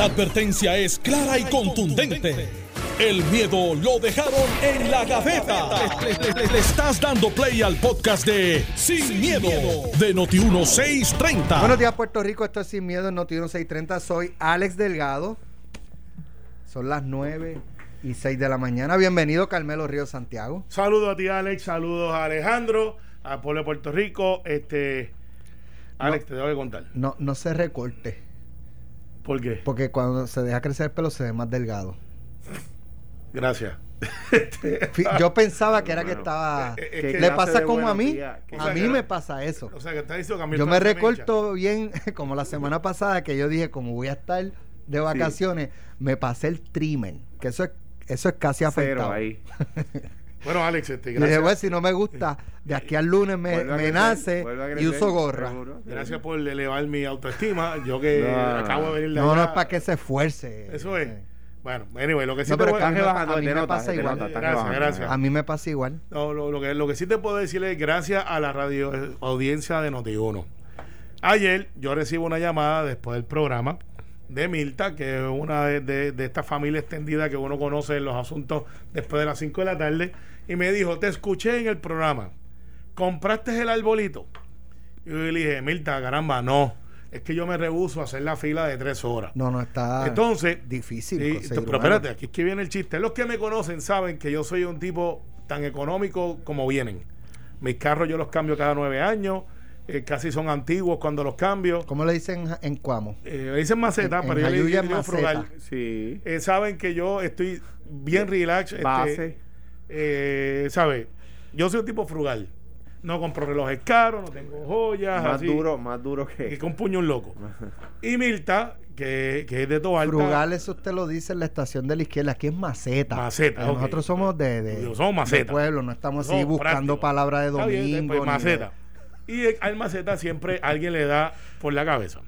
La advertencia es clara y contundente. El miedo lo dejaron en la gaveta. Le, le- le- le estás dando play al podcast de Sin, miedo, de Noti1630. Buenos días, Puerto Rico. Esto es Sin Miedo en Noti 630. Soy Alex Delgado. Son las 9 y 6 de la mañana. Bienvenido, Carmelo Río Santiago. Saludos a ti, Alex. Saludos a Alejandro, al pueblo de Puerto Rico. Este, Alex, te tengo que contar. No, no se recorte, ¿Por qué? porque cuando se deja crecer el pelo se ve más delgado. Gracias. Yo pensaba que era que estaba... eh, eh, ¿Qué que Le pasa como a mí. A mí me pasa eso. O sea, que está diciendo que Yo me recorto bien, como la semana pasada que yo dije, como voy a estar de vacaciones, me pasé el trimmer, que eso es, eso es casi afectado. Cero ahí. Bueno, Alex, este, Y dije, gracias, bueno, si no me gusta, de aquí al lunes me, me crecer, nace y uso gorra. seguro. gracias por elevar mi autoestima. Yo que No. acabo de venir de No, no allá. es para que se esfuerce. Eso es. Bueno, anyway, lo que sí No, te es que a mí a me- pasa igual. Gracias, bajando. gracias. A mí me pasa igual. No, lo, lo que, lo que sí te puedo decir es gracias a la radio eh, audiencia de Noti1. Ayer yo recibo una llamada después del programa de Milta, que es una de, de, de esta familia extendida que uno conoce en los asuntos después de las 5 de la tarde, y me dijo, te escuché en el programa, ¿compraste el arbolito? Y yo le dije, Milta, caramba, no, es que yo me rehuso a hacer la fila de tres horas. No, no está Entonces, difícil. Pero espérate, aquí es que viene el chiste. Los que me conocen saben que yo soy un tipo tan económico como vienen. Mis carros yo los cambio cada nueve años, eh, casi son antiguos cuando los cambio. ¿Cómo le dicen en Cuamo? Eh, me dicen maceta, En- en pero yo le digo frugal. Sí. Eh, saben que yo estoy bien relax. este, Base. eh, ¿Sabe? Yo soy un tipo frugal. No compro relojes caros, no tengo joyas. Más así, duro, más duro Que que. con puño un loco. Y Milta, que, que es de Toalta. Frugal, eso usted lo dice en la estación de la izquierda. Aquí es maceta. Maceta. Nosotros somos de, de, Yo somos maceta. de pueblo, no estamos así buscando palabras de bien, domingo. pues, ni maceta. Y al maceta siempre alguien le da por la cabeza.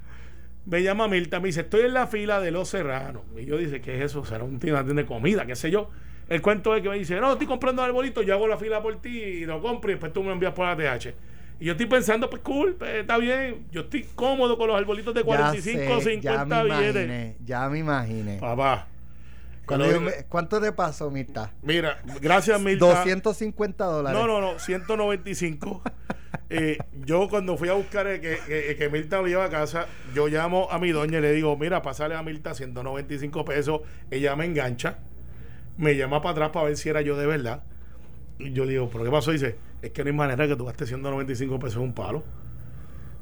Me llama Milta, me dice, estoy en la fila de los serranos. Y yo dice, ¿qué es eso? Será un tienda de comida, qué sé yo. El cuento es que me dice, no, estoy comprando arbolito, yo hago la fila por ti y lo compro y después tú me lo envías por la TH. Y yo estoy pensando, pues cool, pues, está bien. Yo estoy cómodo con los arbolitos de Ya 45 o sé, ya 50 me billetes. imaginé, ya me imaginé. Papá. Yo me- ¿Cuánto te pasó, Mirta? Mira, gracias Milta. 250 dólares. No, no, no, 195. Eh, yo cuando fui a buscar eh, que, que, que Mirta lo lleva a casa, yo llamo a mi doña y le digo, mira, pasale a Mirta 195 pesos. Ella me engancha, me llama para atrás para ver si era yo de verdad. Y yo le digo, ¿pero qué pasó? dice, es que no hay manera que tú gastes 195 pesos en un palo.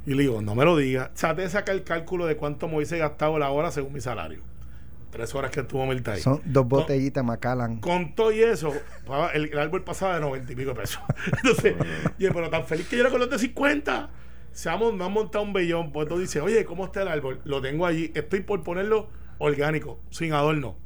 Y le digo, no me lo digas. Trate de sacar el cálculo de cuánto me hubiese gastado la hora según mi salario. Tres horas que estuvo Mirta ahí. Son dos botellitas Macallan. con todo y eso, el, el árbol pasaba de 90 y pico pesos. Entonces, y yo, pero tan feliz que yo era con los de 50. Se ha, me han montado un bellón. Pues tú dices, oye, ¿cómo está el árbol? Lo tengo allí. Estoy por ponerlo orgánico, sin adorno.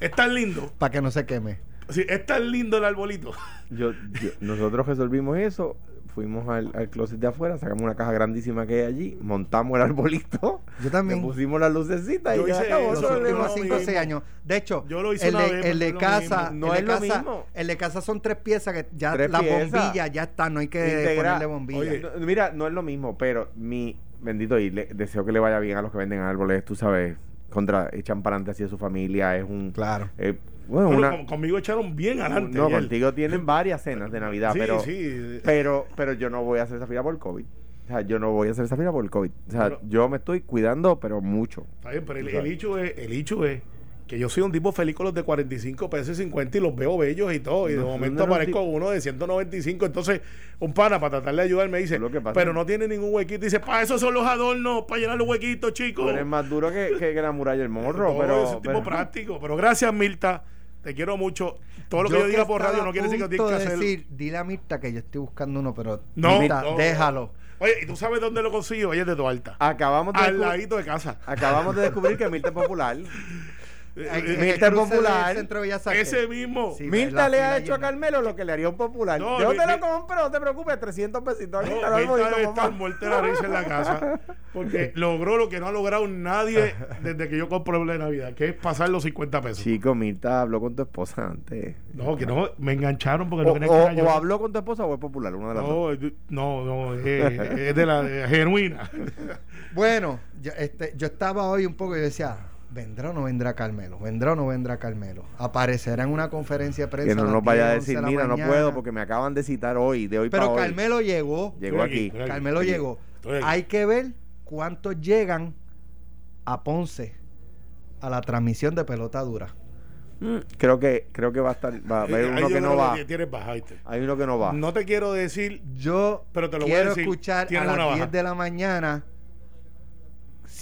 Es tan lindo. Para que no se queme. Sí, es tan lindo el arbolito. Yo, yo- nosotros resolvimos eso. Fuimos al, al closet de afuera, sacamos una caja grandísima que hay allí, montamos el arbolito, Yo también. le pusimos las lucecitas Yo y ya hice acabó. Los Eso no, es últimos no, 5 o mismo. 6 años. De hecho, Yo lo hice el, de, vez, el de lo casa, mismo. No el es de lo casa, mismo. el de casa son tres piezas que ya Tres las piezas. bombillas ya están, no hay que Integra- ponerle. Oye, No, Mira, no es lo mismo, pero mi bendito y le deseo que le vaya bien a los que venden árboles, tú sabes, contra echan para adelante así a su familia, es un Claro. eh, bueno, Bueno, una con- conmigo echaron bien adelante. no, contigo tienen varias cenas de Navidad, Sí, pero sí. pero pero yo no voy a hacer esa fila por COVID. O sea, yo no voy a hacer esa fila por COVID. O sea, Pero- yo me estoy cuidando, pero mucho. Está bien, pero el, hecho es, el hecho es que yo soy un tipo feliz con los de 45 pesos y 50 y los veo bellos y todo. Y de No, momento no, no, aparezco uno de 195. Entonces, un pana para tratar de ayudar me dice, Lo que pasa pero es- no tiene ningún huequito. Dice, para eso son los adornos, para llenar los huequitos, chicos. Tú eres más duro que, que, que la muralla del morro, pero, es un tipo pero- práctico. Pero gracias, Mirta. Te quiero mucho. Todo lo que yo diga por radio no quiere decir que tienes que de hacer. decir, dile a Mirta que yo estoy buscando uno, pero No, Mirta, no. déjalo. Oye, ¿y tú sabes dónde lo consigo? Oye, de tu alta. acabamos de Al descubrir- ladito de casa. acabamos de descubrir que Mirta es popular. Eh, eh, del popular. Centro Bellas ese mismo. Sí, Mirta la le ha hecho a. Carmelo lo que le haría un popular. No, Yo mi- te lo compro, no te preocupes, 300 pesitos. No, Mirta arbolito, debe estar muerta la risa en la casa porque logró lo que no ha logrado nadie desde que yo compro el de Navidad, que es pasar los 50 pesos. Chico, Mirta habló con tu esposa antes. No, que no, me engancharon porque O, no querían que o- o habló con tu esposa o es popular, una de las dos. No, no, no, es, es de la de genuina. Bueno, yo, este, yo estaba hoy un poco y decía, ¿Vendrá o no vendrá Carmelo? ¿Vendrá o no vendrá Carmelo? Aparecerá en una conferencia de prensa. Que no nos vaya a 10, 11 decir, mira, no mañana". puedo porque me acaban de citar hoy, de hoy para Pero hoy. Carmelo llegó. Llegó aquí, aquí. estoy aquí. Carmelo llegó. Hay que ver cuántos llegan a Ponce a la transmisión de pelota dura. Mm, Creo que, creo que va a estar, va a haber uno que no va. Hay uno que no va. No te quiero decir Yo Pero te lo voy a quiero decir, escuchar a las una baja. 10 de la mañana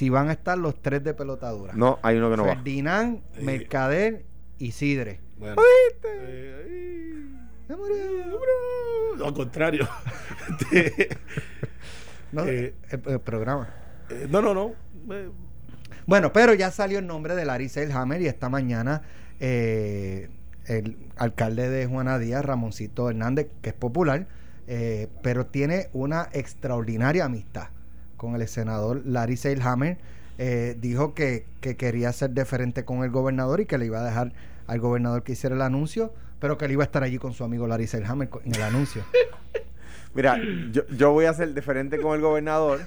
si van a estar los tres de pelota dura. No, hay uno que no va. Ferdinand. Mercader y Sidre. Bueno. Eh, Se murió. No, al contrario. Este, No, Eh, el, el programa. eh, no, no, no. Eh, Bueno, pero ya salió el nombre de Larry Selhammer y esta mañana eh, el alcalde de Juana Díaz, Ramoncito Hernández, que es popular, eh, pero tiene una extraordinaria amistad con el senador Larry Selhammer. Eh, dijo que, que quería ser deferente con el gobernador y que le iba a dejar al gobernador que hiciera el anuncio, pero que él iba a estar allí con su amigo Larry Selhammer co- en el anuncio. Mira, yo, yo voy a ser diferente con el gobernador.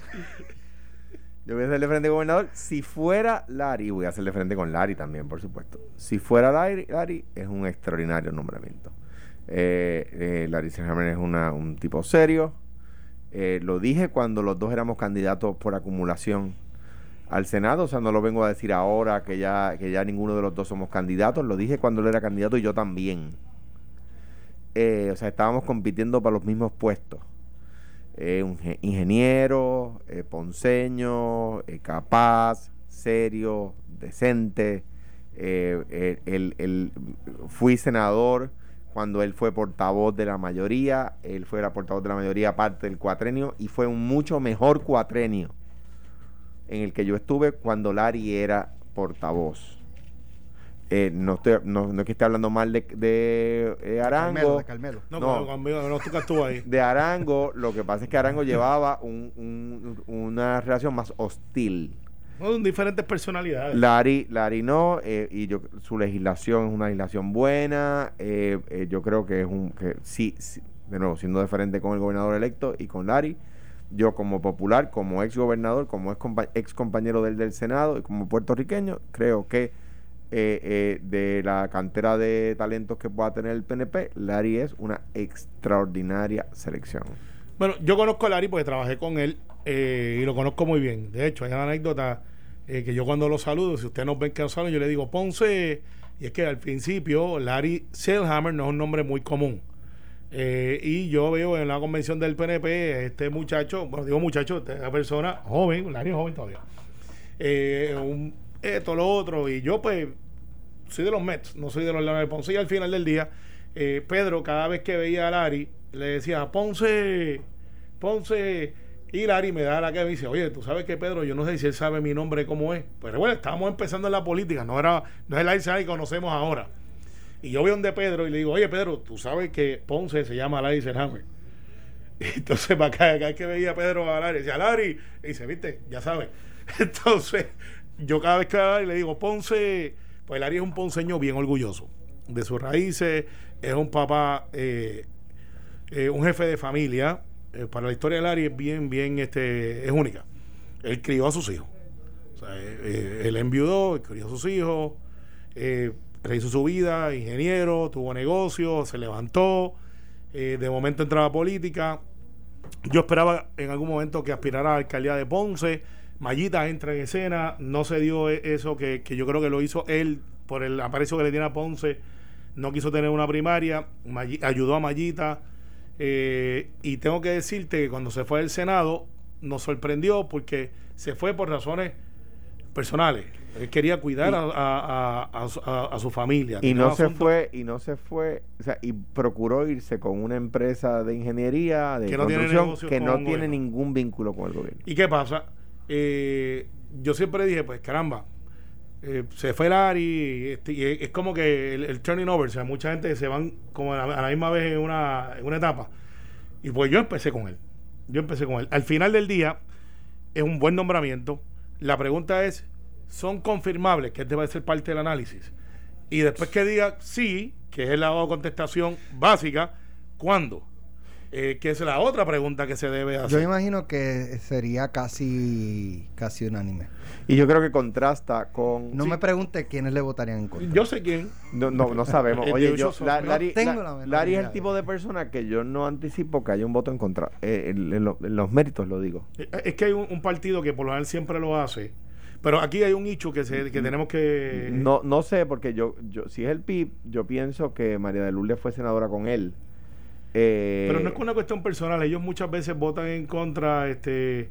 Yo voy a ser diferente con el gobernador. Si fuera Larry, voy a ser diferente con Larry también, por supuesto. Si fuera Larry, Larry es un extraordinario nombramiento. Eh, eh, Larry Selhammer es una- un tipo serio. Eh, lo dije cuando los dos éramos candidatos por acumulación al Senado. O sea, no lo vengo a decir ahora que ya, que ya ninguno de los dos somos candidatos. Lo dije cuando él era candidato y yo también. Eh, o sea, estábamos compitiendo para los mismos puestos. Eh, ingeniero, ponceño, capaz, serio, decente. Él- él- fui senador cuando él fue portavoz de la mayoría. Él fue la portavoz de la mayoría parte del cuatrenio y fue un mucho mejor cuatrenio en el que yo estuve cuando Larry era portavoz. Eh, no, estoy, no, no es que esté hablando mal de, de, eh, Arango. Carmelo, de Carmelo. no, No. Conmigo, conmigo, no, tú que estuvo ahí. De Arango, lo que pasa es que Arango llevaba un- un- una relación más hostil. Son diferentes personalidades. Larry, Larry no, eh, y yo, su legislación es una legislación buena. eh, eh, yo creo que es un. que sí, sí, de nuevo, siendo diferente con el gobernador electo y con Larry, yo como popular, como ex gobernador, como ex, compa- ex compañero del, del Senado y como puertorriqueño, creo que eh, de la cantera de talentos que pueda tener el PNP, Larry es una extraordinaria selección. Bueno, yo conozco a Larry porque trabajé con él eh, y lo conozco muy bien. De hecho, hay una anécdota eh, que yo cuando lo saludo, si ustedes nos ven que lo saludo, yo le digo Ponce, y es que al principio Larry Selhammer no es un nombre muy común. Eh, y yo veo en la convención del PNP este muchacho, bueno, digo muchacho, esta persona joven, Larry es joven todavía, un, esto, lo otro, y yo pues soy de los Mets, no soy de los Leones de Ponce. Y al final del día, Pedro, cada vez que veía a Larry, le decía, Ponce, Ponce. Y Larry me da la que me dice, oye, tú sabes que Pedro, yo no sé si él sabe mi nombre cómo es. Pero bueno, estábamos empezando en la política, no era no es Larry que conocemos ahora. Y yo voy donde Pedro y le digo, oye Pedro, tú sabes que Ponce se llama Larry Selhammer. Y entonces para acá, cada vez que veía a Pedro a Larry, decía Larry, y dice, viste, ya sabes. Entonces, yo cada vez que veo le digo, Ponce, pues Larry es un ponceño bien orgulloso de sus raíces, es un papá, eh, eh, un jefe de familia. Eh, para la historia de Larry es bien, bien, este, es única. Él crió a sus hijos. O sea, eh, eh, él enviudó, crió a sus hijos, eh, rehizo su vida, ingeniero, tuvo negocio, se levantó, de momento entraba a política. Yo esperaba en algún momento que aspirara a la alcaldía de Ponce. Mayita entra en escena, no se dio e- eso que, que yo creo que lo hizo él por el aprecio que le tiene a Ponce. No quiso tener una primaria, Mayi- ayudó a Mayita. Eh, y tengo que decirte que cuando se fue del Senado nos sorprendió porque se fue por razones personales. Él quería cuidar a, a- a- a su- a- a su familia. Y no se asunto- fue, y no se fue, o sea, y procuró irse con una empresa de ingeniería, de Que no construcción, que no tiene ningún vínculo con el gobierno. ¿Y qué pasa? Eh, yo siempre dije, pues caramba, eh, se fue Larry este, y es, como que el, turning over, o sea, mucha gente se van como a la, misma vez en una, en una etapa. Y pues yo empecé con él. Yo empecé con él. Al final del día, es un buen nombramiento. La pregunta es, ¿son confirmables que a ser parte del análisis? Y después que diga sí, que es la contestación básica, ¿cuándo? Eh, que es la otra pregunta que se debe hacer. Yo imagino que sería casi, casi unánime. Y yo creo que contrasta con. No Sí. me pregunte quiénes le votarían en contra. Yo sé quién. No, no, no sabemos. Oye, yo, la- no Larry, tengo la- la menor Larry es el tipo de persona que yo no anticipo que haya un voto en contra. Eh, en, en lo- en los méritos lo digo. Eh, Es que hay un, un partido que por lo general siempre lo hace. Pero aquí hay un hecho que, se, que tenemos que. No, no sé, porque yo, yo, si es el PIB, yo pienso que María de Lourdes fue senadora con él. Eh, Pero no es una cuestión personal. Ellos muchas veces votan en contra este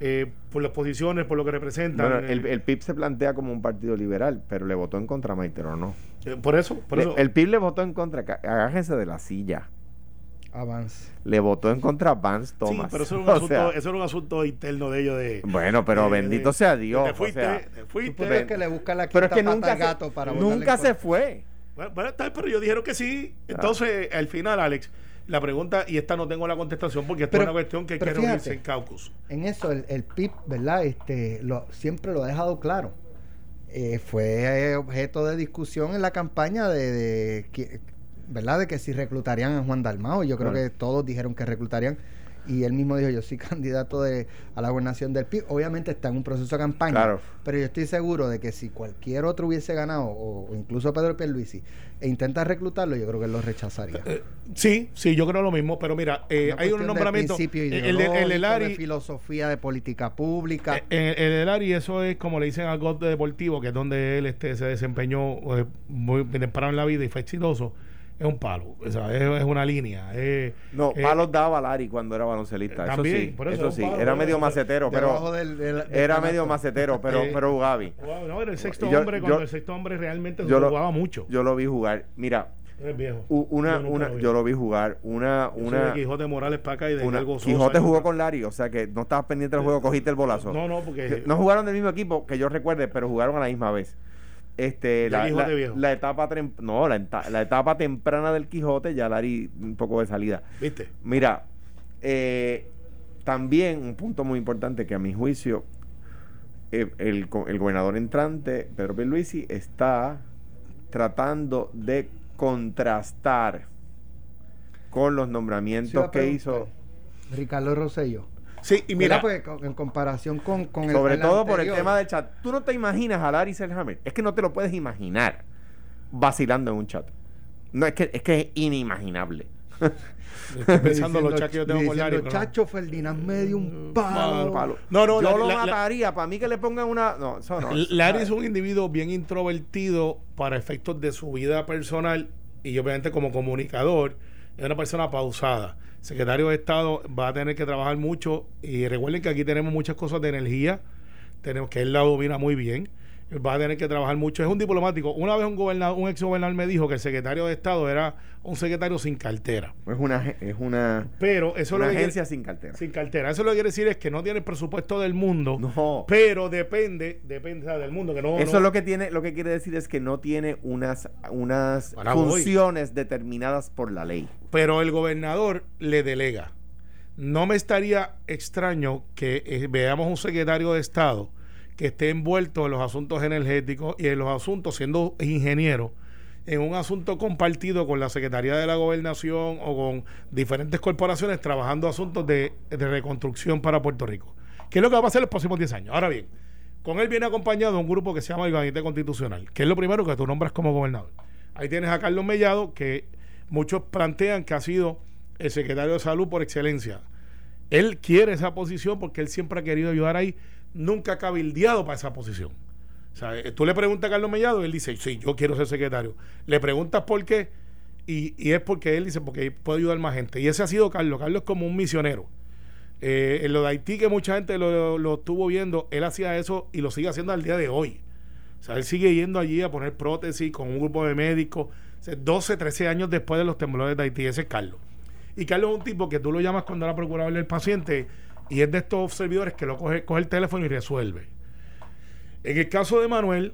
eh, por las posiciones, por lo que representan. bueno, el, eh, el PIB se plantea como un partido liberal, pero le votó en contra a Maitero, no. eh, por eso. Por Le- eso el PIB le votó en contra, agájense de la silla. Avance. Le votó en contra a Vance sí, Thomas. pero eso era, un O asunto, sea, eso era un asunto interno de ellos. De, bueno, pero de- bendito de- sea Dios. Te o fuiste, sea, te Tú fuiste. puedes que le busca la pero es que pata nunca, al gato se, para nunca se fue. Bueno, bueno, pero ellos dijeron que sí. Entonces, al final, Alex, la pregunta, y esta no tengo la contestación porque esta Pero- es una cuestión que pero reunirse en caucus. En eso, el, el PIB, ¿verdad? Este, lo, siempre lo ha dejado claro. Eh, fue eh, objeto de discusión en la campaña de, de ¿verdad? De que si reclutarían a Juan Dalmao. Yo creo que todos dijeron que reclutarían. Y él mismo dijo, yo soy candidato de, a la gobernación del PIB. Obviamente está en un proceso de campaña. Claro. Pero yo estoy seguro de que si cualquier otro hubiese ganado, o, o incluso Pedro Pierluisi, e intenta reclutarlo, yo creo que él lo rechazaría. Eh, sí, sí, yo creo lo mismo, pero mira, eh, Una hay un de nombramiento. El, el, de- el de Lari- de filosofía de política pública. Eh, En el de Lari, eso es como le dicen al golf deportivo, que es donde él este, se desempeñó eh, muy temprano en la vida y fue exitoso. Es un palo, o sea, es, es una línea. es- No, eh, palos daba Lari cuando era baloncelista. Eso También, sí, por eso eso es sí. palo, Era medio macetero, pero del- del- del era canasto. medio macetero, pero, Eh, pero wow, no, era el sexto Yo- hombre, cuando yo- el sexto hombre realmente yo lo- jugaba mucho. Yo lo vi jugar. Mira, viejo. una, Yo una, lo vi. yo lo vi jugar. Una, una, de Quijote Morales para acá y de una- Quijote jugó con Lari, o sea que no estabas pendiente del juego, cogiste el bolazo. No, no, porque. No jugaron del mismo equipo que yo recuerde, pero jugaron a la misma vez. Este, la, Quijote la- viejo. la etapa no, la, la etapa temprana del Quijote, ya Lari un poco de salida. ¿Viste? Mira, eh, también un punto muy importante que a mi juicio eh, el, el gobernador entrante, Pedro Pierluisi, está tratando de contrastar con los nombramientos que hizo, Ricardo Rosello. Sí, y mira. Pues en comparación con, con el sobre el todo por el tema del chat. Tú no te imaginas a Larry Selhammer, es que no te lo puedes imaginar vacilando en un chat. No, es que es, que es inimaginable. Estoy pensando los chats que yo tengo con Larry. no. Chacho Ferdinand medio un palo. Palo. No, no, yo la- lo la- la- mataría. Para mí que le pongan una. No, eso no. Larry es un individuo bien introvertido para efectos de su vida personal y obviamente como comunicador es una persona pausada. Secretario de Estado va a tener que trabajar mucho y recuerden que aquí tenemos muchas cosas de energía, tenemos que él la domina muy bien. Va a tener que trabajar mucho. Es un diplomático. Una vez un gobernador, un ex gobernador me dijo que el secretario de Estado era un secretario sin cartera. Es una, es una, Pero eso una lo que quiere- agencia sin cartera. sin cartera. Eso lo que quiere decir es que no tiene el presupuesto del mundo. No. Pero depende, depende del mundo. Que no, Eso no- es lo que tiene, lo que quiere decir es que no tiene unas, unas Ahora voy. funciones determinadas por la ley. pero el gobernador le delega. No me estaría extraño que eh, veamos un secretario de Estado que esté envuelto en los asuntos energéticos y en los asuntos, siendo ingeniero, en un asunto compartido con la Secretaría de la Gobernación o con diferentes corporaciones trabajando asuntos de, de reconstrucción para Puerto Rico. ¿Qué es lo que va a pasar en los próximos 10 años? Ahora bien, con él viene acompañado un grupo que se llama el Gabinete Constitucional, que es lo primero que tú nombras como gobernador. Ahí tienes a Carlos Mellado, que muchos plantean que ha sido el secretario de salud por excelencia. Él quiere esa posición porque él siempre ha querido ayudar ahí, nunca ha cabildeado para esa posición. O sea, eh, tú le preguntas a Carlos Mellado él dice, sí, yo quiero ser secretario. Le preguntas por qué y, y es porque él dice, porque puede ayudar más gente. Y ese ha sido Carlos. Carlos es como un misionero. Eh, en lo de Haití, que mucha gente lo, lo estuvo viendo, él hacía eso y lo sigue haciendo al día de hoy. O sea, él sigue yendo allí a poner prótesis con un grupo de médicos. O sea, 12, 13 años después de los temblores de Haití. Ese es Carlos. Y Carlos es un tipo que tú lo llamas cuando era procurador del paciente y es de estos servidores que lo coge, coge el teléfono y resuelve. En el caso de Manuel,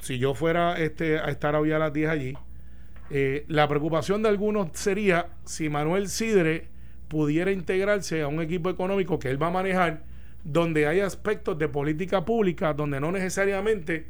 si yo fuera este, a estar hoy a las 10 allí, eh, la preocupación de algunos sería si Manuel Sidre pudiera integrarse a un equipo económico que él va a manejar, donde hay aspectos de política pública, donde no necesariamente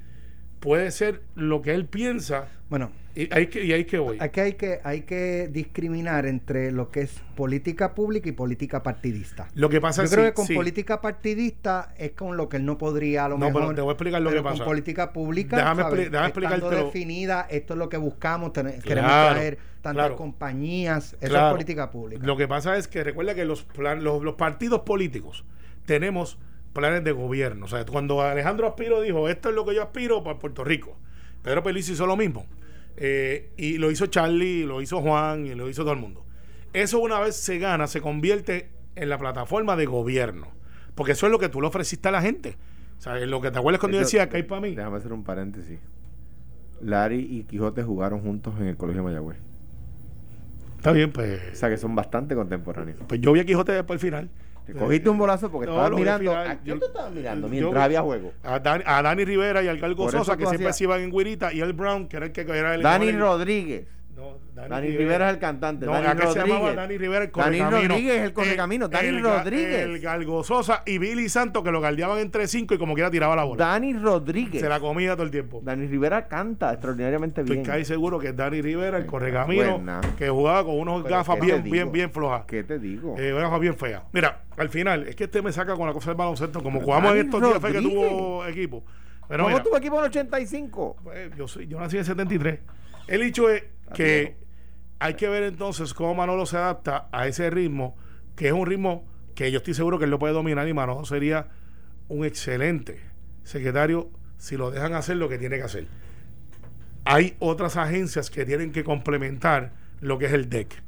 puede ser lo que él piensa Bueno, y ahí que, y ahí que voy. aquí hay que, hay que discriminar entre lo que es política pública y política partidista. Lo que pasa Yo es creo sí, que con sí. política partidista es con lo que él no podría a lo No, pero mejor. te voy a explicar lo pero que pasa. Con política pública, Déjame ¿sabes? Estando definida, esto es lo que buscamos, ten- queremos Claro, traer tantas claro. compañías, eso Claro. es política pública. Lo que pasa es que recuerda que los, plan- los, los partidos políticos tenemos planes de gobierno. O sea, cuando Alejandro Aspiro dijo, esto es lo que yo aspiro para Puerto Rico, Pedro Pelici hizo lo mismo. Eh, y lo hizo Charlie, lo hizo Juan y lo hizo todo el mundo. Eso una vez se gana, se convierte en la plataforma de gobierno. Porque eso es lo que tú le ofreciste a la gente. O sea, lo que te acuerdas cuando yo decía que hay para mí. Déjame hacer un paréntesis. Larry y Quijote jugaron juntos en el Colegio de Mayagüez. Está bien, O pues. sea que son bastante contemporáneos. Pues yo vi a Quijote después al final. Te cogiste un bolazo porque No, estabas mirando. final. ¿A tú estabas mirando yo- mientras había juego? a Dani, a Dani Rivera y al Galgo Sosa, que siempre se iban en Guirita, y el Brown, que era el que era el Dani Rodríguez. No, Dani Rivera es el cantante. No, Dani aquel se llamaba Rodríguez. Dani Rivera el Dani correcamino. Rodríguez es el correcamino. Dani el Rodríguez. El Galgo Sosa y Billy Santos, que lo galdeaban entre cinco y como quiera tiraba la bola. Dani Rodríguez. Se la comía todo el tiempo. Dani Rivera canta extraordinariamente Estoy bien. casi seguro que es Dani Rivera, el correcamino, Buena. que jugaba con unos Pero, gafas ¿qué te bien, bien, bien flojas. ¿Qué te digo? Eh, una gafas bien fea. Mira, al final, es que este me saca con la cosa del baloncesto, como Pero jugamos en Dani estos días fue que Rodríguez. tuvo equipo. Pero ¿Cómo mira, tuvo equipo en el 85? Pues, yo soy, yo nací en 73. El hecho es que hay que ver entonces cómo Manolo se adapta a ese ritmo, que es un ritmo que yo estoy seguro que él lo puede dominar y Manolo sería un excelente secretario si lo dejan hacer lo que tiene que hacer. Hay otras agencias que tienen que complementar lo que es el DEC.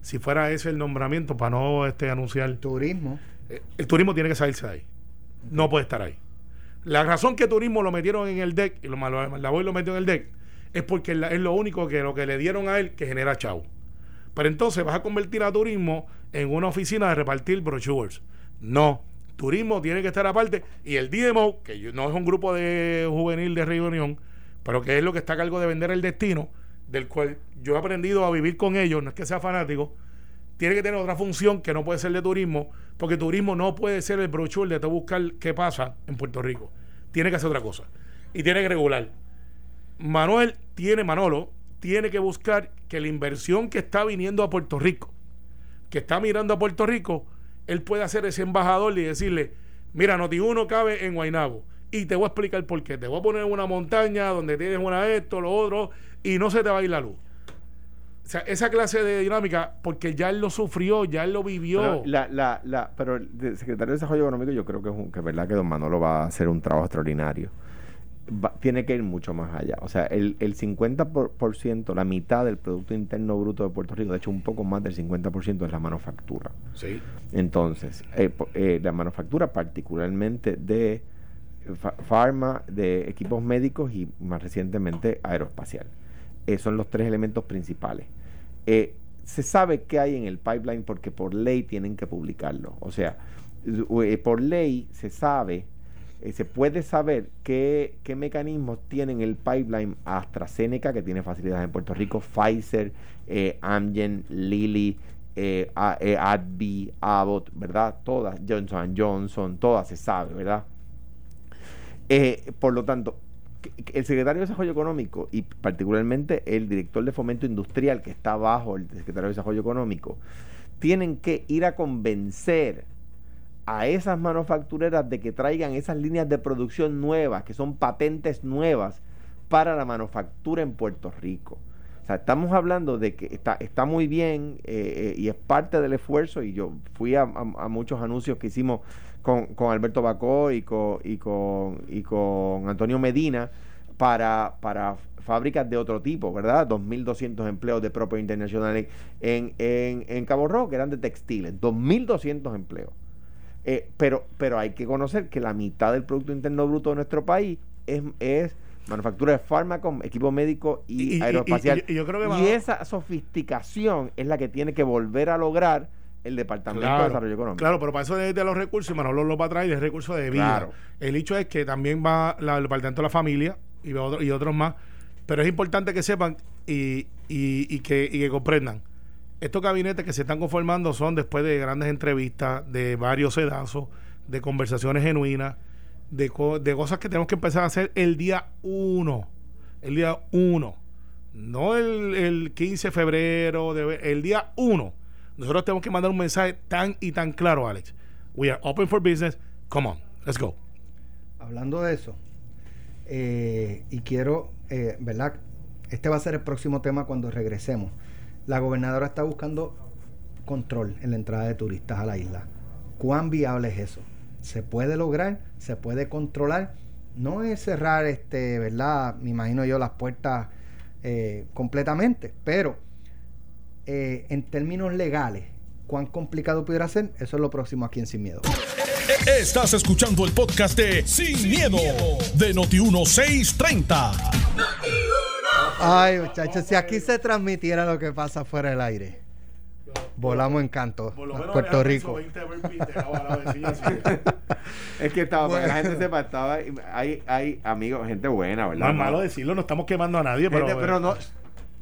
Si fuera ese el nombramiento para no este, anunciar Turismo. eh, el turismo tiene que salirse de ahí. No puede estar ahí. La razón que turismo lo metieron en el DEC y lo, lo, la voy lo metió en el DEC es porque es lo único que lo que le dieron a él que genera chau. Pero entonces vas a convertir a turismo en una oficina de repartir brochures. No. Turismo tiene que estar aparte y el DMO, que no es un grupo de juvenil de reunión, pero que es lo que está a cargo de vender el destino, del cual yo he aprendido a vivir con ellos, no es que sea fanático, tiene que tener otra función que no puede ser de turismo, porque turismo no puede ser el brochure de buscar qué pasa en Puerto Rico. Tiene que hacer otra cosa. Y tiene que regular. Manuel tiene, Manolo, tiene que buscar que la inversión que está viniendo a Puerto Rico, que está mirando a Puerto Rico, él pueda ser ese embajador y decirle, mira, Noti1 cabe en Guaynabo. Y te voy a explicar por qué. Te voy a poner una montaña donde tienes una esto, lo otro, y no se te va a ir la luz. O sea, esa clase de dinámica, porque ya él lo sufrió, ya él lo vivió. Pero, la, la, la, pero el secretario de Desarrollo Económico yo creo que es, un- que es verdad que don Manolo va a hacer un trabajo extraordinario. Va- tiene que ir mucho más allá. O sea, el, el 50%, por, por ciento, la mitad del Producto Interno Bruto de Puerto Rico, de hecho un poco más del 50% es la manufactura. Sí. Entonces, eh, eh, la manufactura particularmente de fa- farma, de equipos médicos y más recientemente aeroespacial. Eh, son los tres elementos principales. Eh, se sabe qué hay en el pipeline porque por ley tienen que publicarlo. O sea, eh, por ley se sabe, eh, se puede saber qué, qué mecanismos tienen el pipeline AstraZeneca, que tiene facilidades en Puerto Rico, Pfizer, eh, Amgen, Lilly, eh, eh, Abbott, ¿verdad? Todas, Johnson Johnson, todas se sabe, ¿verdad? Por lo tanto, el secretario de Desarrollo Económico y particularmente el director de Fomento Industrial que está bajo el secretario de Desarrollo Económico tienen que ir a convencer a esas manufactureras de que traigan esas líneas de producción nuevas, que son patentes nuevas para la manufactura en Puerto Rico. O sea, estamos hablando de que está, está muy bien eh, eh, y es parte del esfuerzo y yo fui a, muchos anuncios que hicimos con, con Alberto Bacó y con, y con, y con Antonio Medina para, para fábricas de otro tipo, ¿verdad? 2.200 empleos de Proper International en, en, en Cabo Rojo, que eran de textiles, 2.200 empleos. Eh, pero, pero hay que conocer que la mitad del Producto Interno Bruto de nuestro país es, es manufactura de fármacos, equipo médico y, Y- aeroespacial. y- y yo creo que Y Manolo- esa sofisticación es la que tiene que volver a lograr el Departamento de Desarrollo Económico. Claro, pero para eso necesita los recursos y Manolo los va a traer de recursos de vida. Claro. El hecho es que también va la, el Departamento de la Familia y, otro- y otros más. Pero es importante que sepan y, y- y que, y que comprendan. Estos gabinetes que se están conformando son después de grandes entrevistas, de varios sedazos, de conversaciones genuinas, de, cosas que tenemos que empezar a hacer el día 1. El día 1. No el, el 15 de febrero, el día 1. Nosotros tenemos que mandar un mensaje tan y tan claro, Alex. We are open for business. Come on, let's go. Hablando de eso, eh, y quiero, eh, ¿verdad? Este va a ser el próximo tema cuando regresemos. La gobernadora está buscando control en la entrada de turistas a la isla. ¿Cuán viable es eso? ¿Se puede lograr? ¿Se puede controlar? No es cerrar, este, ¿verdad? Me imagino yo las puertas eh, completamente, pero eh, en términos legales, ¿cuán complicado pudiera ser? Eso es lo próximo aquí en Sin Miedo. Estás escuchando el podcast de Sin, miedo, de Noti1630. Ay, muchachos, si aquí se transmitiera lo que pasa fuera del aire. Volamos en canto a Puerto Rico. es que estaba, la gente sepa, estaba, hay, hay amigos, gente buena, ¿verdad? No es malo decirlo, no estamos quemando a nadie, pero, pero no,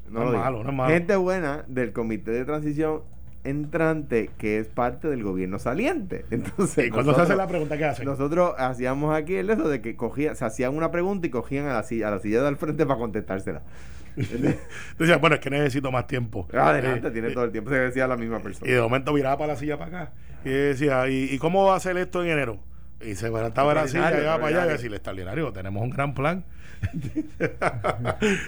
no, es malo, no es malo. Gente buena del comité de transición entrante que es parte del gobierno saliente. Entonces, ¿Y cuando se hace la pregunta, ¿qué hacen? Nosotros hacíamos aquí el eso de que cogían, se hacían una pregunta y cogían a la silla, a la silla del frente para contestársela. Decía, bueno, es que necesito más tiempo. Adelante, eh, tiene todo el tiempo, se decía la misma persona. Y de momento miraba para la silla para acá y decía, ¿y, cómo va a hacer esto en enero? Y se levantaba la silla y iba para allá y decía, extraordinario, tenemos un gran plan.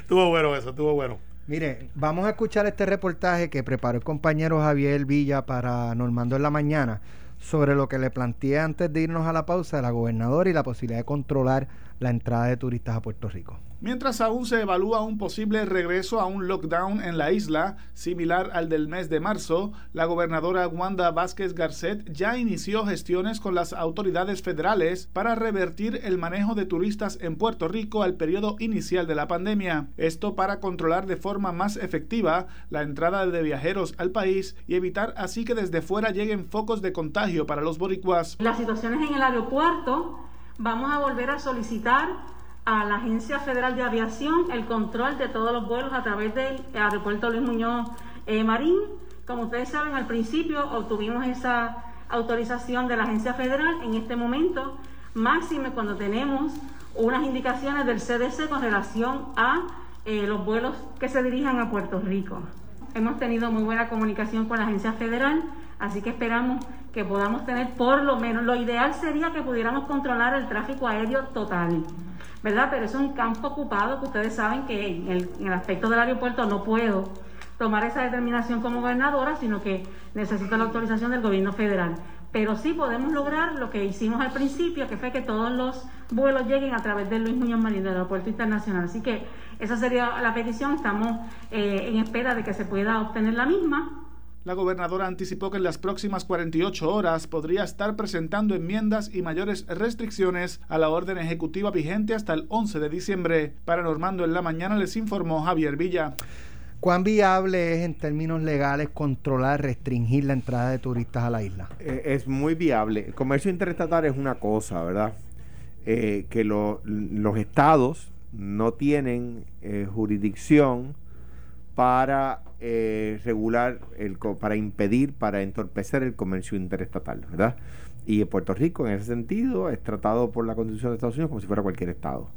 estuvo bueno eso, estuvo bueno. Mire, vamos a escuchar este reportaje que preparó el compañero Javier Villa para Normando en la mañana sobre lo que le planteé antes de irnos a la pausa la gobernadora y la posibilidad de controlar la entrada de turistas a Puerto Rico. Mientras aún se evalúa un posible regreso a un lockdown en la isla, similar al del mes de marzo, la gobernadora Wanda Vázquez Garcet ya inició gestiones con las autoridades federales para revertir el manejo de turistas en Puerto Rico al periodo inicial de la pandemia. Esto para controlar de forma más efectiva la entrada de viajeros al país y evitar así que desde fuera lleguen focos de contagio para los boricuas. Las situaciones en el aeropuerto, vamos a volver a solicitar a la Agencia Federal de Aviación el control de todos los vuelos a través del aeropuerto Luis Muñoz eh, Marín. Como ustedes saben, al principio obtuvimos esa autorización de la Agencia Federal. En este momento, máxime cuando tenemos unas indicaciones del CDC con relación a eh, los vuelos que se dirijan a Puerto Rico. Hemos tenido muy buena comunicación con la Agencia Federal, así que esperamos que podamos tener por lo menos, lo ideal sería que pudiéramos controlar el tráfico aéreo total. ¿Verdad? Pero es un campo ocupado que ustedes saben que en el, aspecto del aeropuerto no puedo tomar esa determinación como gobernadora, sino que necesito la autorización del gobierno federal. Pero sí podemos lograr lo que hicimos al principio, que fue que todos los vuelos lleguen a través del Luis Muñoz Marín, del aeropuerto internacional. Así que esa sería la petición. Estamos eh, en espera de que se pueda obtener la misma. La gobernadora anticipó que en las próximas 48 horas podría estar presentando enmiendas y mayores restricciones a la orden ejecutiva vigente hasta el 11 de diciembre. Para Normando en la mañana les informó Javier Villa. ¿Cuán viable es en términos legales controlar, restringir la entrada de turistas a la isla? Eh, es muy viable. El comercio interestatal es una cosa, ¿verdad? Eh, que los estados no tienen eh, jurisdicción para eh, regular, el, para impedir, para entorpecer el comercio interestatal, ¿verdad? Y Puerto Rico, en ese sentido, es tratado por la Constitución de Estados Unidos como si fuera cualquier estado.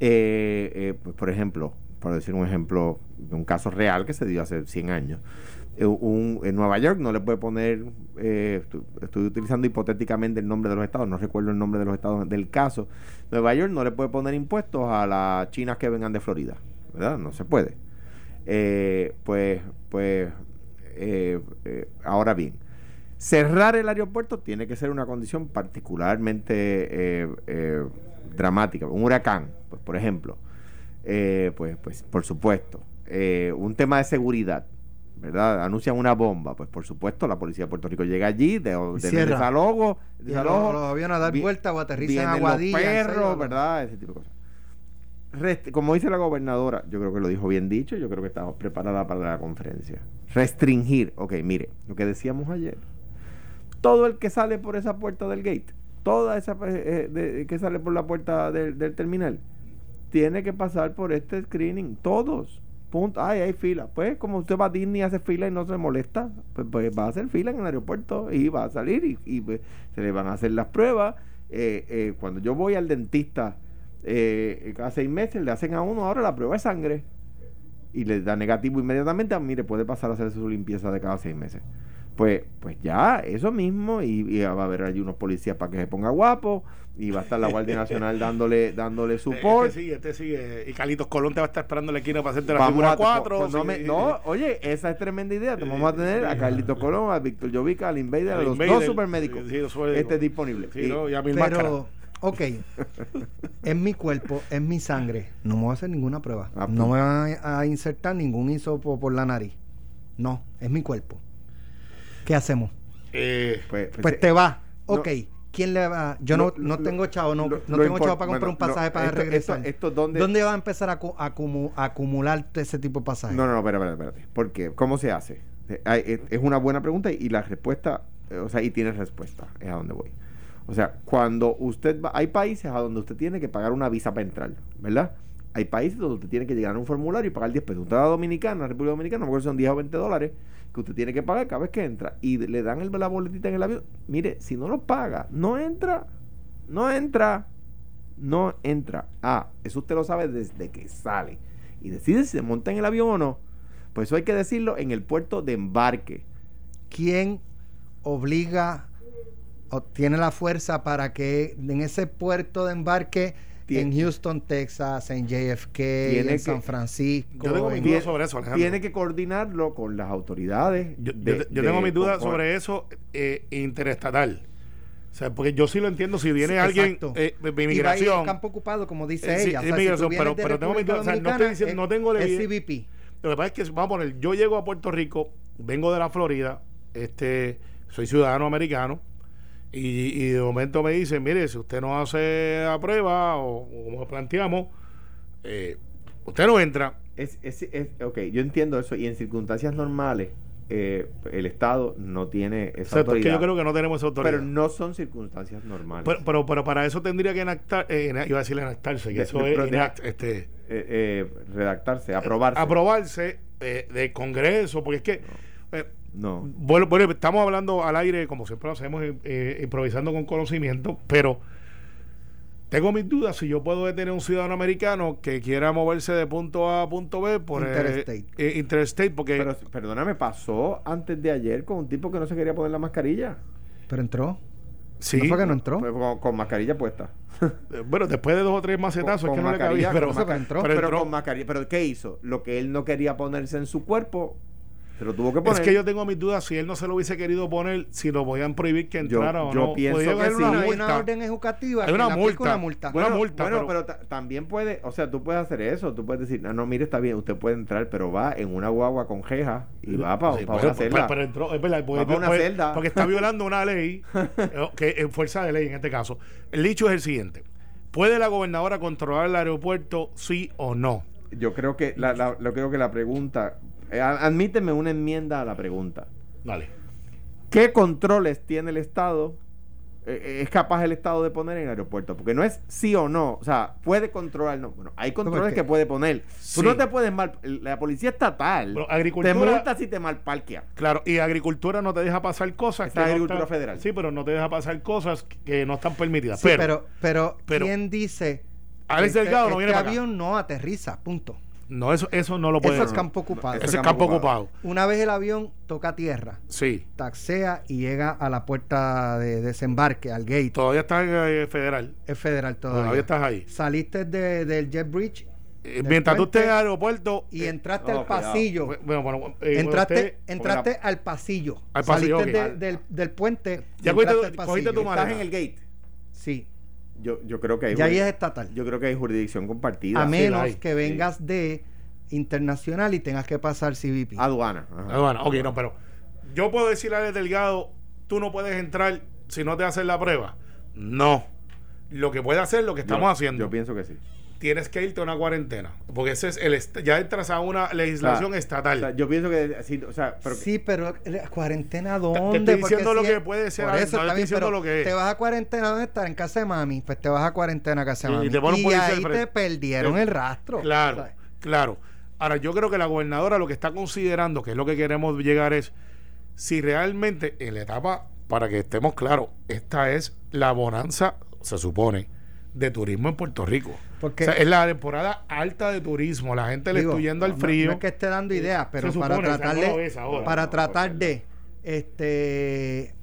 Eh, eh, pues, por ejemplo, por decir un ejemplo de un caso real que se dio hace 100 años, un, en Nueva York no le puede poner, estoy, utilizando hipotéticamente el nombre de los estados, no recuerdo el nombre de los estados del caso, Nueva York no le puede poner impuestos a las chinas que vengan de Florida, ¿verdad? No se puede. Eh, pues, pues eh, eh, ahora bien, cerrar el aeropuerto tiene que ser una condición particularmente dramática. Un huracán, pues, por ejemplo, pues, pues, por supuesto. un tema de seguridad, ¿verdad? Anuncian una bomba, pues por supuesto la policía de Puerto Rico llega allí, de, de, desalojo, desalojo, los, aviones a dar vuelta o aterrizan en Aguadilla. perros, ¿verdad? Ese tipo de cosas como dice la gobernadora, yo creo que lo dijo bien dicho, yo creo que estamos preparada para la conferencia. Restringir, ok, mire, lo que decíamos ayer, todo el que sale por esa puerta del gate, toda esa eh, eh, que sale por la puerta del, terminal, tiene que pasar por este screening, todos. Punto. Ay, hay fila. Pues como usted va a Disney y hace fila y no se molesta, pues, pues, va a hacer fila en el aeropuerto y va a salir y, pues, se le van a hacer las pruebas eh, cuando yo voy al dentista eh, cada seis meses, le hacen a uno ahora la prueba de sangre y le da negativo inmediatamente, ah, mire, puede pasar a hacer su limpieza de cada seis meses. Pues, pues ya, eso mismo, y, y va a haber allí unos policías para que se ponga guapo, y va a estar la Guardia Nacional dándole, dándole support. Este sigue, este sigue. Y Carlitos Colón te va a estar esperando en la esquina para hacerte la Vamos figura a- 4. pues no, me- no, oye, esa es tremenda idea. Te vamos a tener a Carlito Colón, a Víctor Jovica, al Invader, a los Invader, dos supermédicos. sí, sí, este disponible. Sí, Y- no, y a mil máscaras. Ok, es mi cuerpo, es mi sangre. No me voy a hacer ninguna prueba. Ah, no pues. me van a, a insertar ningún hisopo por la nariz. No, es mi cuerpo. ¿Qué hacemos? Eh, pues, Pues eh, te va. no. Ok, ¿quién le va? Yo no, Lo- no tengo chavo, no, lo- no lo tengo chavo para comprar bueno, un pasaje no, para esto- regresar. esto- esto ¿dónde- va a empezar a, acu- a acumu- a acumular ese tipo de pasajes? No, no, no, espérate, espérate. ¿Por qué? ¿Cómo se hace? Eh, hay- Es una buena pregunta y la respuesta, eh, o sea, y tiene respuesta, es a donde voy. O sea, cuando usted va, hay países a donde usted tiene que pagar una visa para entrar, ¿verdad? Hay países donde usted tiene que llegar a un formulario y pagar 10 pesos. Usted va a Dominicana, a República Dominicana, no me son 10 o 20 dólares, que usted tiene que pagar cada vez que entra. Y le dan la boletita en el avión. Mire, si no lo paga, no entra. No entra. No entra. Ah, eso usted lo sabe desde que sale. Y decide si se monta en el avión o no. Pues eso hay que decirlo en el puerto de embarque. ¿Quién obliga tiene la fuerza para que en ese puerto de embarque Tiene- en Houston, Texas, en JFK, Tiene en que- San Francisco? Yo tengo mis dudas sobre eso, Alejandro. Tiene que coordinarlo con las autoridades. yo, de- yo- yo de- tengo mis dudas sobre eso eh, interestatal. O sea, porque yo sí lo entiendo. Si viene Sí, alguien exacto. eh, de Y va a ir inmigración. campo ocupado, como dice Eh, sí, ella. O si pero- pero tengo mis dudas, o sea, no estoy diciendo- es- no tengo la es. CBP. Lo que pasa es que, vamos a poner, yo llego a Puerto Rico, vengo de la Florida, este, soy ciudadano americano, y, y de momento me dicen, mire, si usted no hace la prueba, o, o como planteamos, eh, usted no entra. Es, es, es- ok, yo entiendo eso. Y en circunstancias normales, eh, el Estado no tiene esa Exacto, es que autoridad. yo creo que no tenemos esa autoridad. pero no son circunstancias normales. Pero, pero, pero para eso tendría que enactar, eh, iba a decir enactarse, que De- eso de- es enact- este, Eh, eh, redactarse, aprobarse. aprobarse eh, del Congreso, porque es que, no. bueno, bueno, estamos hablando al aire, como siempre lo hacemos, eh, improvisando con conocimiento, pero tengo mis dudas si yo puedo detener a un ciudadano americano que quiera moverse de punto A a punto B por eh, Interstate. eh, interstate, porque Pero perdóname, pasó antes de ayer con un tipo que no se quería poner la mascarilla. Pero entró. sí, ¿No fue que no entró? Pues con, con mascarilla puesta. eh, bueno, después de dos o tres macetazos, Con- es que no le cabía, pero, con masca- masca- entró. pero Pero entró. con mascarilla. ¿Pero qué hizo? Lo que él no quería ponerse en su cuerpo, se lo tuvo que poner. Es que yo tengo mis dudas si él no se lo hubiese querido poner, si lo podían prohibir que Yo- entrara o yo no. pienso Podía que haber sí. una hay una orden ejecutiva. Hay una multa. Una multa. Bueno, multa, bueno, pero- pero, ta- también puede, o sea, tú puedes hacer eso, tú puedes decir, no, no, mire, está bien, usted puede entrar, pero va en una guagua con jeja y va para Sí, una bueno, celda. pero, pero entró, es verdad, porque, Va pa' una porque- celda. porque está violando una ley, eh, que en fuerza de ley en este caso. El dicho es el siguiente: ¿puede la gobernadora controlar el aeropuerto, sí o no? Yo creo que la, la- lo creo que la pregunta, eh, admíteme una enmienda a la pregunta. Dale. ¿Qué controles tiene el Estado? eh, eh, es capaz el Estado de poner en el aeropuerto? Porque no es sí o no. O sea, puede controlar. No, bueno, hay controles que puede poner. Sí. Tú no te puedes mal. La policía estatal te agricultura- multa si te malparquea. Claro, y agricultura no te deja pasar cosas. No agricultura están- federal. Sí, pero no te deja pasar cosas que no están permitidas. Sí, pero, pero, pero, pero- ¿quién dice? Alex este- Delgado no este viene para acá. avión no aterriza, punto. No, eso, eso no lo puede Eso es campo ocupado. Ese es campo ocupado. Una vez el avión toca tierra, Sí. taxea y llega a la puerta de desembarque, al gate. Todavía está en eh, federal. Es federal todavía. Todavía estás ahí. Saliste de- del jet bridge Eh, del mientras tú estés en el aeropuerto. y eh, entraste al pasillo. bueno, bueno, eh, entraste usted- entraste al pasillo. Al pasillo, Saliste de- del, del puente. Ya cogiste entraste tu- al cogiste tu. Estás en el gate. Sí. Yo, yo creo que hay Ya ahí es estatal. Yo creo que hay jurisdicción compartida. A menos que vengas de internacional y tengas que pasar CBP. Aduana. ajá. Bueno, ok, no, pero yo puedo decirle a Alex Delgado, tú no puedes entrar si no te hacen la prueba. No. Lo que puede hacer, lo que estamos Yo- haciendo, Yo pienso que sí. Tienes que irte a una cuarentena. Porque ese es el ya entras a una legislación O sea, estatal. o sea, yo pienso que sí, o sea, pero sí, pero cuarentena te dónde? estoy Porque diciendo lo si que puede ser, eso no te está estoy bien, diciendo pero lo que es. te vas a cuarentena dónde estar en casa de mami, pues te vas a cuarentena a casa de Y mami. te Y ahí te perdieron Eh, el rastro. Claro, ¿sabes? claro. Ahora, yo creo que la gobernadora lo que está considerando, que es lo que queremos llegar, es si realmente en la etapa, para que estemos claros, esta es la bonanza se supone, de turismo en Puerto Rico. Porque- o sea, es la temporada alta de turismo. La gente le está huyendo al frío. No, es que esté dando ideas, pero para tratar de, ahora. para No, tratar de este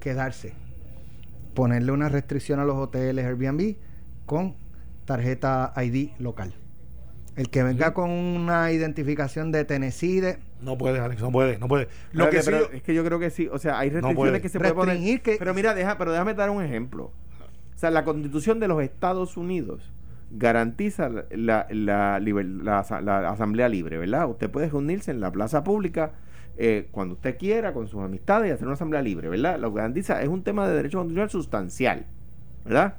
quedarse, ponerle una restricción a los hoteles Airbnb con tarjeta ID local. El que venga con una identificación de Tennessee, de, No puede, Alex, no puede, no puede. Lo que sí, es que yo creo que sí. O sea, hay restricciones que se pueden poner. Restringir que- Pero mira, deja, pero déjame dar un ejemplo. Sea, la constitución de los Estados Unidos garantiza la asamblea libre, ¿verdad? Usted puede reunirse en la plaza pública eh, cuando usted quiera, con sus amistades y hacer una asamblea libre, ¿verdad? Lo que garantiza es un tema de derecho constitucional sustancial, ¿verdad?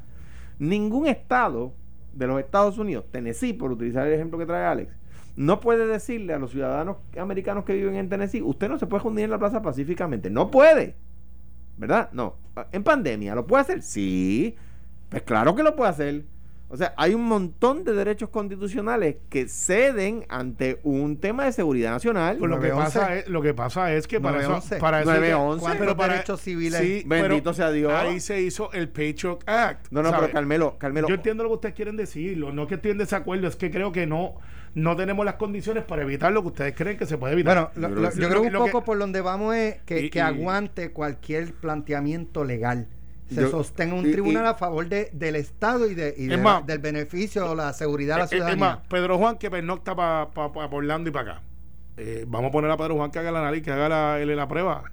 Ningún estado de los Estados Unidos, Tennessee, por utilizar el ejemplo que trae Alex, no puede decirle a los ciudadanos americanos que viven en Tennessee, usted no se puede reunir en la plaza pacíficamente. No puede. ¿Verdad? No. En pandemia, ¿lo puede hacer? Sí. Pues claro que lo puede hacer. O sea, hay un montón de derechos constitucionales que ceden ante un tema de seguridad nacional. pues lo, que 911. pasa es, lo que pasa es que para eso, 911. para eso hay que- 911. ¿Cuántos pero para- derechos civiles? Sí, Bendito sea Dios. Ahí se hizo el Patriot Act. no, no, ¿sabe? pero Carmelo, Carmelo. Yo entiendo lo que ustedes quieren decir, no es que estoy en desacuerdo, es que creo que no, no tenemos las condiciones para evitar lo que ustedes creen que se puede evitar. Bueno, lo- Yo lo- creo yo que creo, que un poco que- por donde vamos es que, Y- que y- aguante cualquier planteamiento legal. Se Yo- sostenga un y- tribunal y- a favor de, del Estado y, de, y Es de- más- del beneficio o la seguridad de la Eh, eh, es ciudadanía. más, Pedro Juan que pernocta para pa, pa- pa Orlando y para acá. Eh, vamos a poner a Pedro Juan que haga la nariz, que haga la, él la prueba.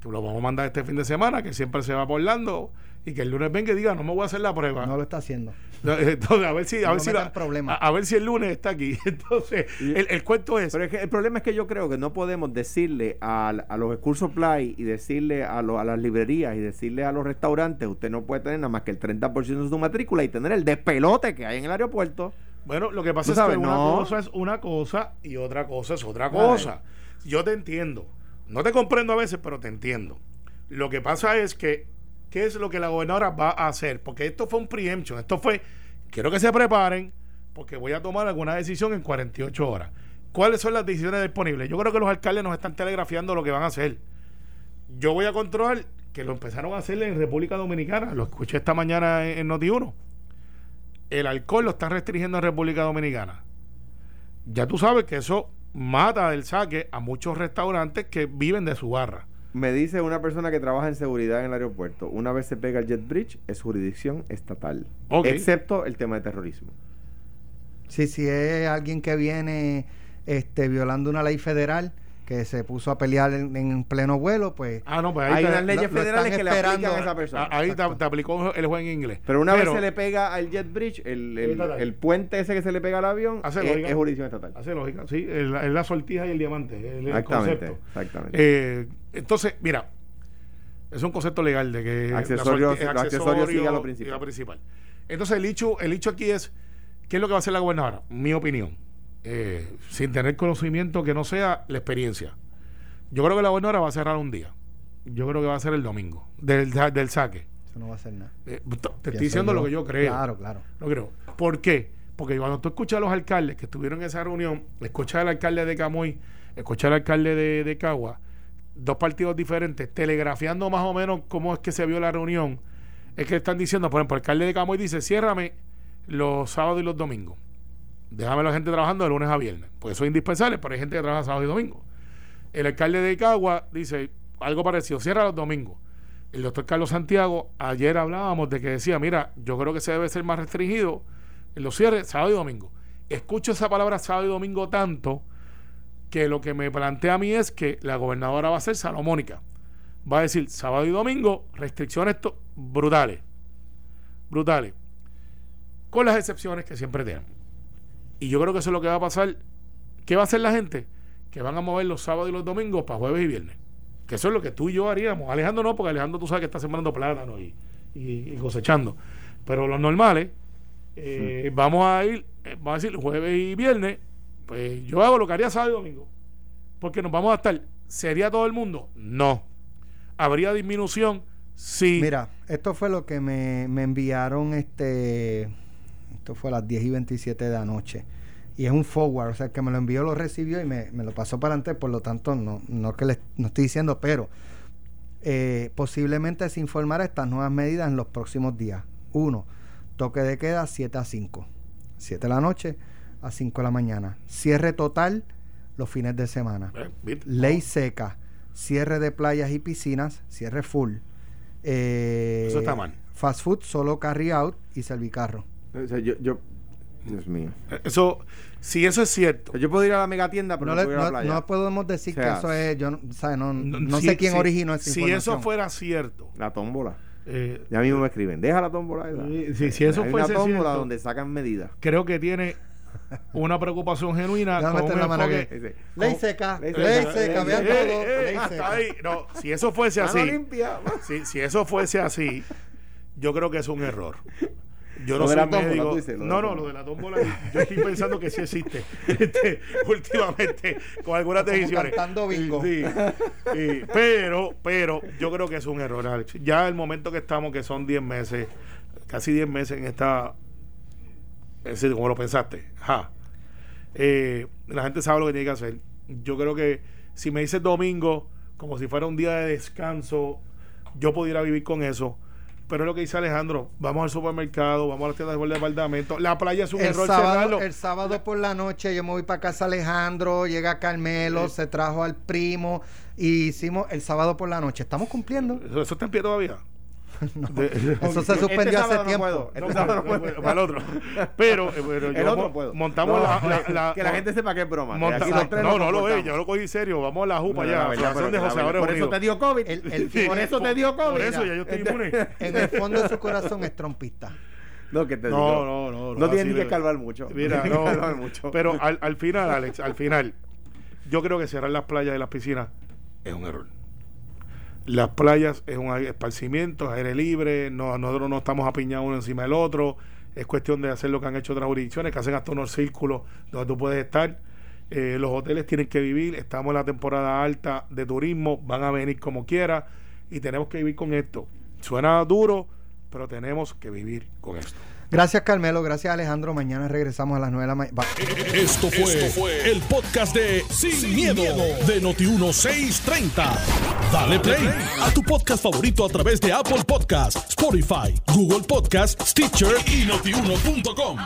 Que lo vamos a mandar este fin de semana, que siempre se va por Orlando. Y que el lunes venga y diga, no me voy a hacer la prueba. no lo está haciendo. Entonces, a ver si, a No ver si, la- a, a ver si el lunes está aquí. Entonces, el, el cuento es. Pero es que el problema es que yo creo que no podemos decirle a, a los school supply y decirle a, lo- a las librerías y decirle a los restaurantes, usted no puede tener nada más que el 30% de su matrícula y tener el despelote que hay en el aeropuerto. Bueno, lo que pasa es sabes, que una no. cosa es una cosa y otra cosa es otra cosa. Yo te entiendo. No te comprendo a veces, pero te entiendo. Lo que pasa es que, ¿qué es lo que la gobernadora va a hacer? Porque esto fue un preemption. Esto fue, quiero que se preparen, porque voy a tomar alguna decisión en 48 horas. ¿Cuáles son las decisiones disponibles? Yo creo que los alcaldes nos están telegrafiando lo que van a hacer. Yo voy a controlar, que lo empezaron a hacer en República Dominicana. Lo escuché esta mañana en, en Noti1 el alcohol lo están restringiendo en República Dominicana. Ya tú sabes que eso mata del saque a muchos restaurantes que viven de su barra. Me dice una persona que trabaja en seguridad en el aeropuerto, una vez se pega el jet bridge, es jurisdicción estatal, excepto el tema de terrorismo. Sí, si es alguien que viene este, violando una ley federal que se puso a pelear en, en pleno vuelo, pues Ah, no, pues ahí, Hay te, unas leyes lo- federales que le aplican a esa persona. a- ahí te, aplicó el juez en inglés. Pero una vez se le pega al jet bridge, el, el- puente ese que se le pega al avión, Hace es, lógica. es jurisdicción estatal. Hace lógica, sí. Es la, sortija y el diamante. El, el Exactamente, concepto. exactamente. Eh, entonces, mira, es un concepto legal de que Accesorios- sorti- los accesorios sigue a lo y principal. a principal. Entonces, el hecho, el hecho aquí es, ¿qué es lo que va a hacer la gobernadora? Mi opinión, eh, sin tener conocimiento que no sea la experiencia. Yo creo que la gobernadora va a cerrar un día. Yo creo que va a ser el domingo, del, del saque. eso no va a hacer nada. Eh, te estoy diciendo lo que yo creo. Claro, claro. Lo creo. ¿Por qué? Porque cuando tú escuchas a los alcaldes que estuvieron en esa reunión, escuchas al alcalde de Camuy, escuchas al alcalde de, de Cagua, dos partidos diferentes, telegrafiando más o menos cómo es que se vio la reunión, es que están diciendo, por ejemplo, el alcalde de Camuy dice, ciérrame los sábados y los domingos. Déjame la gente trabajando de lunes a viernes. Pues eso es indispensable, pero hay gente que trabaja sábado y domingo. El alcalde de Cagua dice algo parecido, cierra los domingos. El doctor Carlos Santiago, ayer hablábamos de que decía, mira, yo creo que se debe ser más restringido en los cierres sábado y domingo. Escucho esa palabra sábado y domingo tanto que lo que me plantea a mí es que la gobernadora va a ser salomónica. Va a decir sábado y domingo, restricciones brutales. Brutales. Con las excepciones que siempre tienen. Y yo creo que eso es lo que va a pasar. ¿Qué va a hacer la gente? Que van a mover los sábados y los domingos para jueves y viernes. Que eso es lo que tú y yo haríamos. Alejandro no, porque Alejandro tú sabes que está sembrando plátano y, y- y cosechando. Pero los normales, eh, vamos a ir, eh, vamos a decir jueves y viernes, pues yo hago lo que haría sábado y domingo. Porque nos vamos a estar. ¿Sería todo el mundo? No. ¿Habría disminución? Sí. Mira, esto fue lo que me, me enviaron este esto fue a las 10 y 27 de la noche. Y es un forward, o sea, el que me lo envió lo recibió y me, me lo pasó para antes, por lo tanto, no, no que les no estoy diciendo, pero Eh, posiblemente se informará estas nuevas medidas en los próximos días. Uno, toque de queda 7 a 5. 7 de la noche a 5 de la mañana. Cierre total los fines de semana. Eh. Ley seca. Cierre de playas y piscinas. Cierre full. Eh, Eso está mal. Fast food, solo carry out y servicarro. O sea, yo, yo, Dios mío. Eh, Eso, si eso es cierto, O yo puedo ir a la megatienda, pero No, no, le- puedo ir a la no- playa. no podemos decir O sea, que eso es. Yo no, ¿sabe? no, no si- sé quién si- originó esa Si eso fuera cierto, La tómbola. eh, Ya mismo me escriben, deja la tómbola. sí, si eso Hay fuese una tómbola cierto- donde sacan medidas. creo que tiene una preocupación genuina con un enfoque- Ley seca, Ley seca, vean todo. ley hasta seca. ahí. No, si eso fuese así, si, si eso fuese así, yo creo que es un error. Yo no soy médico. dices, no, no, lo de la tómbola, yo estoy pensando que sí existe. Este, últimamente, con algunas decisiones. bingo. Sí, sí. pero, pero, yo creo que es un error, Alex. Ya el momento que estamos, que son 10 meses, casi 10 meses en esta. Es decir, como lo pensaste. Ajá. Eh, la gente sabe lo que tiene que hacer. Yo creo que si me dices domingo, como si fuera un día de descanso, yo pudiera vivir con eso. Pero es lo que dice Alejandro, vamos al supermercado, vamos a las tiendas del departamento. La playa es un El error sábado, cerrarlo. el sábado por la noche yo me voy para casa Alejandro, llega Carmelo, se trajo al primo y hicimos el sábado por la noche. ¿Estamos cumpliendo? ¿Eso, eso está en pie todavía? No, De- eso se Este suspendió sábado hace no tiempo. puedo. Este No, sábado no para, puedo. para el otro. Pero, eh, pero El yo otro puedo. montamos No, la, no, la- la- que la gente sepa que es broma. monta- no, no lo es, yo lo cogí serio. Vamos a la jupa No, ya. de Por eso te dio COVID. El- el- Sí, por eso te dio COVID. Por eso ya yo estoy inmune. En el fondo de su corazón es trompista. No, que te No, digo. no, no, no, No ni que de- escarbar mucho. Mira, no. no, escarbar mucho. pero al, al final, Alex, al final, yo creo que cerrar las playas y las piscinas es un error. Las playas es un esparcimiento, aire libre, no, nosotros no estamos apiñados uno encima del otro, es cuestión de hacer lo que han hecho otras jurisdicciones, que hacen hasta unos círculos donde tú puedes estar. Eh, los hoteles tienen que vivir, estamos en la temporada alta de turismo, van a venir como quiera y tenemos que vivir con esto. Suena duro, pero tenemos que vivir con esto. Gracias Carmelo, gracias Alejandro. Mañana regresamos a las 9 de la mañana. Esto fue, el podcast de Sin, miedo, de Noti1630. Dale play a tu podcast favorito a través de Apple Podcasts, Spotify, Google Podcasts, Stitcher y notiuno.com.